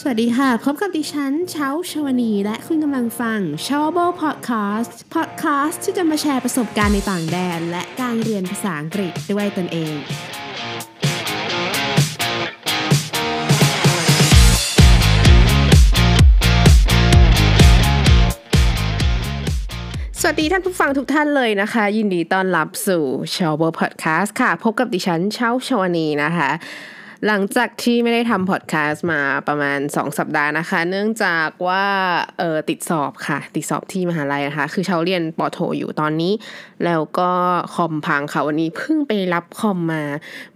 สวัสดีค่ะ พบกับดิฉันเช้าชวนี และคุณกำลังฟัง s h o w b o Podcast Podcast ที่จะมาแชร์ประสบการณ์ในต่างแดน และการเรียนภาษาอังกฤษด้วยตนเองสวัสดีท่านผู้ฟังทุกท่านเลยนะคะ ยินดีต้อนรับสู่ s h o w b o Podcast ค่ะ พบกับดิฉันเช้าชวนีนะคะ หลังจากที่ไม่ได้ทำพอดแคสต์มาประมาณ 2 สัปดาห์นะคะ เนื่องจากว่าเออติดสอบค่ะ ติดสอบที่มหาลัยนะคะ คือเชาเรียนปอโทอยู่ตอนนี้ แล้วก็คอมพังค่ะ วันนี้เพิ่งไปรับคอมมา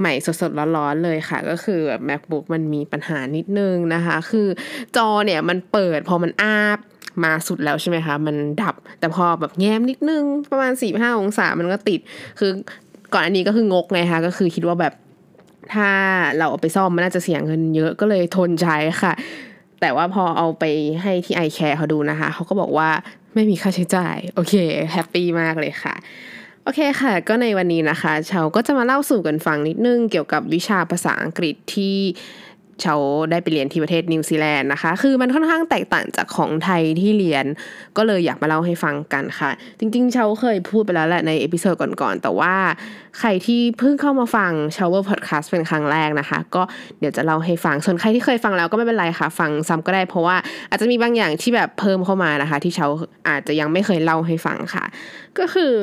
ใหม่สดๆร้อนๆเลยค่ะ ก็คือแบบ macbook มันมีปัญหานิดนึงนะคะ คือจอเนี่ยมันเปิดพอมันอ้าบมาสุดแล้วใช่ไหมคะ มันดับ แต่พอแบบแง้มนิดนึง ประมาณ4ี่ห้าองศามันก็ติด คือก่อนอันนี้ก็คืองกไงคะ ก็คือคิดว่าแบบ ถ้าเราเอาไปซ่อมมันน่าจะเสียเงินเยอะก็เลยทนใช้ค่ะ แต่ว่าพอเอาไปให้ที่ iCare เขาดูนะคะ เขาก็บอกว่าไม่มีค่าใช้จ่าย โอเค happy มากเลยค่ะโอเคค่ะ ก็ในวันนี้นะคะเชาก็จะมาเล่าสู่กันฟังนิดนึงเกี่ยวกับวิชาภาษาอังกฤษที่ เชาได้ไปเรียนที่ประเทศนิวซีแลนด์นะคะ คือมันค่อนข้างแตกต่างจากของไทยที่เรียน ก็เลยอยากมาเล่าให้ฟังกันค่ะ จริงๆเชาเคยพูดไปแล้วแหละใน episode ก่อนๆ แต่ว่าใครที่เพิ่งเข้ามาฟัง s h o w e r Podcast เป็นครั้งแรกนะคะ ก็เดี๋ยวจะเล่าให้ฟัง ส่วนใครที่เคยฟังแล้วก็ไม่เป็นไรค่ะ ฟังซ้ำก็ได้ เพราะว่าอาจจะมีบางอย่างที่แบบเพิ่มเข้ามานะคะ ที่เชาอาจจะยังไม่เคยเล่าให้ฟังค่ะ ก็คือ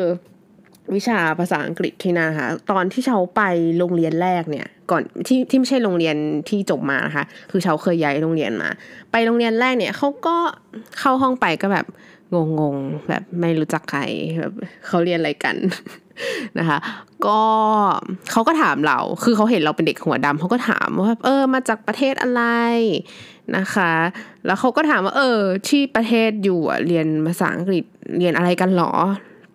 วิชาภาษาอังกฤษที่นะคะตอนที่เชาไปโรงเรียนแรกเนี่ย ก่อนที่ที่ไม่ใช่โรงเรียนที่จบมานะคะ คือเชาเคยย้ายโรงเรียนมา ไปโรงเรียนแรกเนี่ยเขาก็เข้าห้องไปก็แบบงงๆแบบไม่รู้จักใครแบบเขาเรียนอะไรกันนะคะ ก็เขาก็ถามเรา คือเขาเห็นเราเป็นเด็กหัวดำเขาก็ถามว่าเออมาจากประเทศอะไรนะคะ แล้วเขาก็ถามว่า เออ ที่ประเทศอยู่เรียนภาษาอังกฤษเรียนอะไรกันหรอ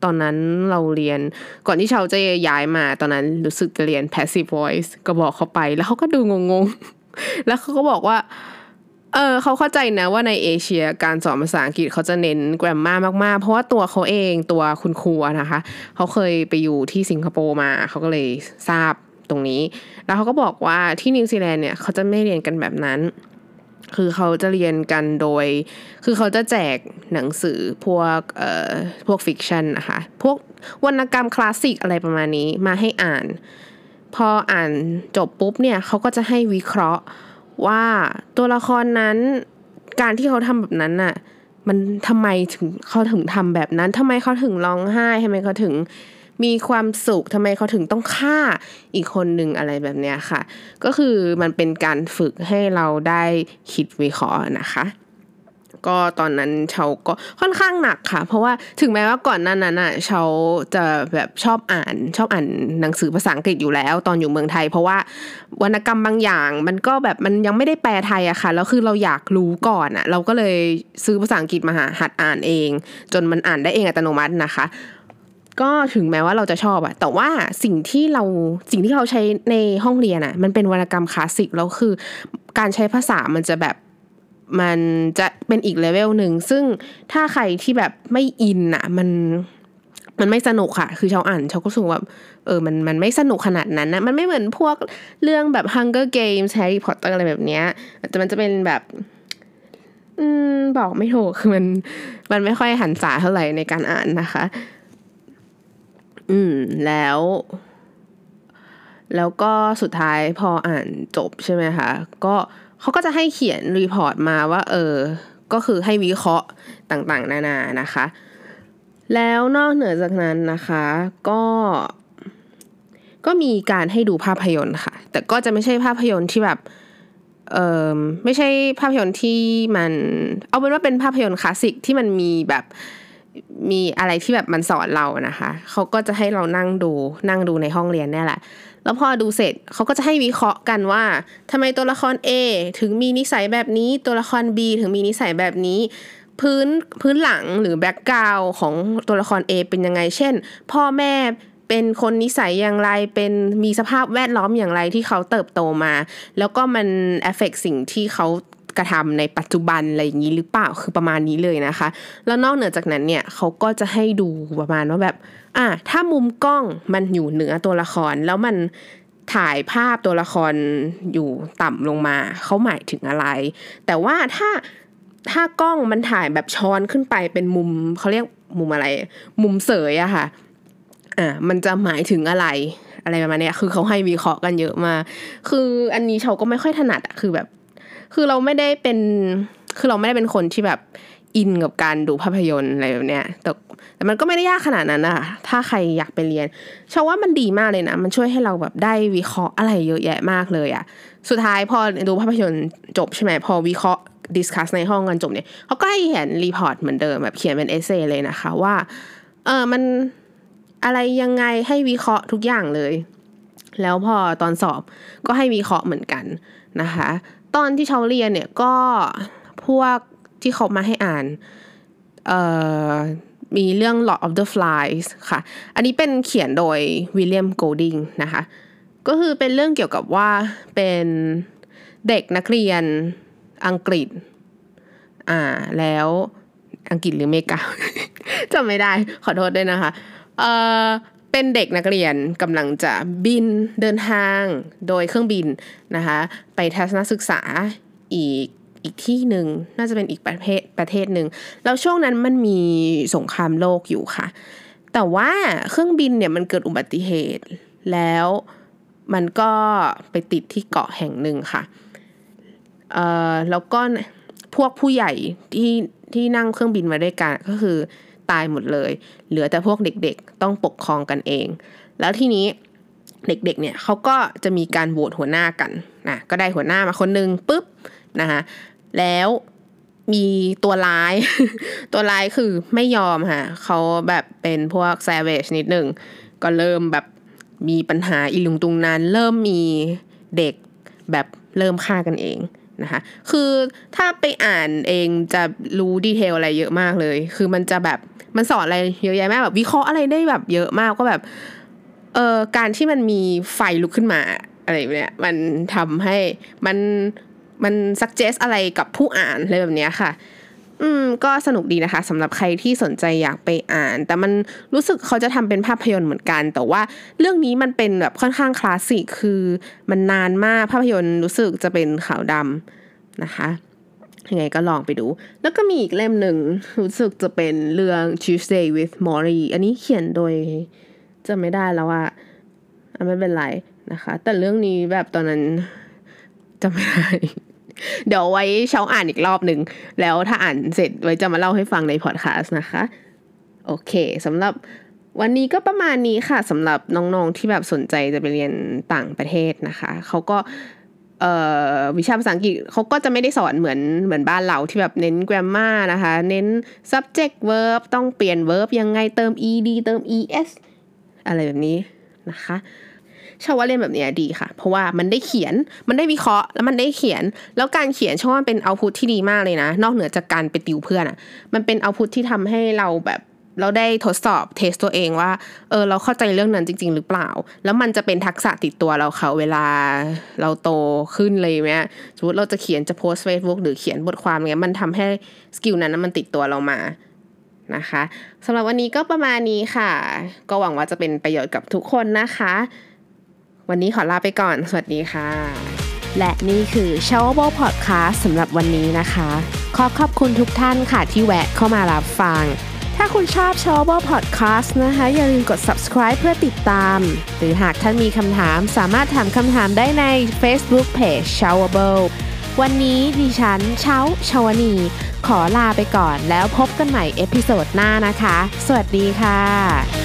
ตอนนั้นเราเรียนก่อนที่เชาจะย้ายมาตอนนั้นรู้สึกจะเรียน passive voice ก็บอกเขาไปแล้วเขาก็ดูงงๆ แล้วเขาก็บอกว่าเออเขาเข้าใจนะว่าในเอเชียการสอนภาษาอังกฤษเขาจะเน้น grammar มากๆ เพราะว่าตัวเขาเองตัวคุณครูนะคะเขาเคยไปอยู่ที่สิงคโปร์มาเขาก็เลยทราบตรงนี้ แล้วเขาก็บอกว่าที่นิวซีแลนด์เนี่ยเขาจะไม่เรียนกันแบบนั้น คือเขาจะเรียนกันโดย คือเขาจะแจกหนังสือพวกเอ่อพวก fiction นะคะ พวกวรรณกรรมคลาสสิกอะไรประมาณนี้มาให้อ่าน พออ่านจบปุ๊บเนี่ยเขาก็จะให้วิเคราะห์ว่าตัวละครนั้นการที่เขาทำแบบนั้นน่ะมันทำไมถึงเขาถึงทำแบบนั้นทำไมเขาถึงร้องไห้ทำไมเขาถึง มีความสุขทำไมเขาถึงต้องฆ่าอีกคนหนึ่งอะไรแบบเนี้ยค่ะ ก็คือมันเป็นการฝึกให้เราได้คิดวิเคราะห์นะคะก็ตอนนั้นเชาก็ค่อนข้างหนักค่ะ เพราะว่าถึงแม้ว่าก่อนหนั้นนั้นอะเชาจะแบบชอบอ่านชอบอ่านหนังสือภาษาอังกฤษอยู่แล้ว ตอนอยู่เมืองไทย เพราะว่าวรรณกรรมบางอย่าง มันก็แบบมันยังไม่ได้แปลไทยอะค่ะแล้วคือเราอยากรู้ก่อนอะเราก็เลยซื้อภาษาอังกฤษมาหาหัดอ่านเอง จนมันอ่านได้เองอัตโนมัตินะคะ ก็ถึงแม้ว่าเราจะชอบอะแต่ว่าสิ่งที่เราสิ่งที่เขาใช้ในห้องเรียนอะมันเป็นวรรณกรรมคลาสสิกแล้วคือ การใช้ภาษามันจะแบบมันจะเป็นอีกเลเวลหนึ่งซึ่งถ้าใครที่แบบไม่อินอะมันมันไม่สนุกค่ะ คือชาวอ่านชาวก็รู้สึกว่าเออ มัน มันไม่สนุกขนาดนั้นนะ มันไม่เหมือนพวกเรื่องแบบ Hunger Games Harry Potter อะไรแบบเนี้ยแต่มันจะเป็นแบบ อืม บอกไม่ถูก คือมัน มันไม่ค่อยหันษาเท่าไหร่ในการอ่านนะคะ อืม แล้ว แล้วก็สุดท้ายพออ่านจบใช่ไหมคะ ก็เขาก็จะให้เขียน report มาว่า เออ ก็คือให้วิเคราะห์ต่างๆ นานานะคะ แล้วนอกเหนือจากนั้นนะคะ ก็ก็มีการให้ดูภาพยนตร์ค่ะ แต่ก็จะไม่ใช่ภาพยนตร์ที่แบบ เออไม่ใช่ภาพยนตร์ที่มัน เอาเป็นว่าเป็นภาพยนตร์คลาสสิกที่มันมีแบบ มีอะไรที่แบบมันสอนเรานะคะ เขาก็จะให้เรานั่งดูนั่งดูในห้องเรียนนี่แหละ แล้วพอดูเสร็จเขาก็จะให้วิเคราะห์กันว่าทำไมตัวละคร A ถึงมีนิสัยแบบนี้ ตัวละคร B ถึงมีนิสัยแบบนี้ พื้นพื้นหลังหรือ background ของตัวละคร A เป็นยังไง เช่น พ่อแม่เป็นคนนิสัยอย่างไร เป็นมีสภาพแวดล้อมอย่างไรที่เขาเติบโตมา แล้วก็มันเอฟเฟกสิ่งที่เขา กระทำในปัจจุบันอะไรอย่างนี้หรือเปล่าคือประมาณนี้เลยนะคะ แล้วนอกเหนือจากนั้นเนี่ยเขาก็จะให้ดูประมาณว่าแบบ อะถ้ามุมกล้องมันอยู่เหนือตัวละครแล้วมันถ่ายภาพตัวละครอยู่ต่ำลงมาเขาหมายถึงอะไร แต่ว่าถ้าถ้ากล้องมันถ่ายแบบช้อนขึ้นไปเป็นมุมเขาเรียกมุมอะไร มุมเสยอะค่ะอ่ามันจะหมายถึงอะไรอะไรประมาณนี้คือเขาให้วิเคราะห์กันเยอะมา คืออันนี้เขาก็ไม่ค่อยถนัดอะคือแบบ คือเราไม่ได้เป็น คือเราไม่ได้เป็นคนที่แบบอินกับการดูภาพยนตร์อะไรแบบเนี้ย แต่แต่มันก็ไม่ได้ยากขนาดนั้นอะถ้าใครอยากไปเรียนชาว่ามันดีมากเลยนะ มันช่วยให้เราแบบได้วิเคราะห์อะไรเยอะแยะมากเลยอะสุดท้ายพอดูภาพยนตร์จบใช่ไหมพอวิเคราะห์ discuss ในห้องกันจบเนี่ยเขาก็ให้เขียน report เหมือนเดิมแบบเขียนเป็น essay เลยนะคะว่า เออมันอะไรยังไงให้วิเคราะห์ทุกอย่างเลย แล้วพอตอนสอบก็ให้วิเคราะห์เหมือนกันนะคะ ตอนที่เขาเรียนเนี่ยก็พวกที่เขามาให้อ่านเอ่อมีเรื่อง Lord of the Flies ค่ะ อันนี้เป็นเขียนโดยวิลเลียมโกลดิงนะคะ ก็คือเป็นเรื่องเกี่ยวกับว่าเป็นเด็กนักเรียนอังกฤษ อ่า แล้วอังกฤษหรือเมกาจำไม่ได้ขอโทษด้วยนะคะ เอ่อ เป็นเด็กนักเรียนกำลังจะบินเดินทางโดยเครื่องบินนะคะไปทัศนศึกษาอีกอีกที่หนึ่งน่าจะเป็นอีกประเทศประเทศหนึ่งแล้วช่วงนั้นมันมีสงครามโลกอยู่ค่ะ แต่ว่าเครื่องบินเนี่ยมันเกิดอุบัติเหตุ แล้วมันก็ไปติดที่เกาะแห่งหนึ่งค่ะเอ่อแล้วก็พวกผู้ใหญ่ที่ที่นั่งเครื่องบินมาด้วยกันก็คือ ตายหมดเลย เหลือแต่พวกเด็กๆ ต้องปกครองกันเอง แล้วทีนี้เด็กๆเนี่ยเขาก็จะมีการโหวตหัวหน้ากันนะก็ได้หัวหน้ามาคนนึงปุ๊บนะคะแล้วมีตัวร้าย ตัวร้ายคือไม่ยอมค่ะเขาแบบเป็นพวก savage นิดหนึ่งก็เริ่มแบบมีปัญหาอีลุงตุงนั้น เริ่มมีเด็กแบบเริ่มฆ่ากันเอง นะคะ คือถ้าไปอ่านเองจะรู้ดีเทลอะไรเยอะมากเลย คือมันจะแบบมันสอนอะไรเยอะแยะมากแบบวิเคราะห์อะไรได้แบบเยอะมากก็แบบเออการที่มันมีไฟลุกขึ้นมาอะไรเนี้ยมันทำให้มันมันซักเจสอะไรกับผู้อ่านอะไรแบบเนี้ยค่ะ อืมก็สนุกดีนะคะสำหรับใครที่สนใจอยากไปอ่าน แต่มันรู้สึกเขาจะทำเป็นภาพยนตร์เหมือนกัน แต่ว่าเรื่องนี้มันเป็นแบบค่อนข้างคลาสสิกคือมันนานมากภาพยนตร์รู้สึกจะเป็นขาวดำนะคะยังไงก็ลองไปดู แล้วก็มีอีกเล่มหนึ่งรู้สึกจะเป็นเรื่อง Tuesday with Maury อันนี้เขียนโดยจะไม่ได้แล้วอะไม่เป็นไรนะคะ แต่เรื่องนี้แบบตอนนั้นจะไม่ได้ เดี๋ยวไว้เช้าอ่านอีกรอบหนึ่ง แล้วถ้าอ่านเสร็จไว้จะมาเล่าให้ฟังในพอดแคสต์นะคะ โอเคสำหรับวันนี้ก็ประมาณนี้ค่ะสำหรับน้องๆที่แบบสนใจจะไปเรียนต่างประเทศนะคะเขาก็วิชาภาษาอังกฤษเขาก็จะไม่ได้สอนเหมือนเหมือนบ้านเราที่แบบเน้น grammar นะคะ เน้น subject verb ต้องเปลี่ยน verb ยังไงเติม ed เติม es อะไรแบบนี้นะคะ ชาว่าเรียนแบบนี้ดีค่ะ เพราะว่ามันได้เขียนมันได้วิเคราะห์แล้วมันได้เขียน แล้วการเขียนชาว่าเป็นเอาพุทที่ดีมากเลยนะ นอกเหนือจากการไปติวเพื่อนอะ่ะ มันเป็น output ที่ทำให้เราแบบเราได้ทดสอบ test ตัวเองว่าเออเราเข้าใจเรื่องนั้นจริง ๆ หรือเปล่า แล้วมันจะเป็นทักษะติดตัวเราเขาเวลาเราโตขึ้นเลยไหมสมมติเราจะเขียนจะโพสเฟซบุ๊กหรือเขียนบทความเงี้ยมันทำให้ skill นั้นมันติดตัวเรามานะคะสำหรับวันนี้ก็ประมาณนี้ค่ะ ก็หวังว่าจะเป็นประโยชน์กับทุกคนนะคะ วันนี้ขอลาไปก่อน สวัสดีค่ะ และนี่คือ s h o w a b l e Podcast สำหรับวันนี้นะคะ ขอขอบคุณทุกท่านค่ะที่แวะเข้ามารับฟัง ถ้าคุณชอบ s h o w a b l e Podcast นะคะ อย่าลืมกด subscribe เพื่อติดตาม หรือหากท่านมีคำถามสามารถถามคำถามได้ใน Facebook Page s h o w a b l e วันนี้ดิฉันเช้าชาวนี ขอลาไปก่อนแล้วพบกันใหม่ episode หน้านะคะ สวัสดีค่ะ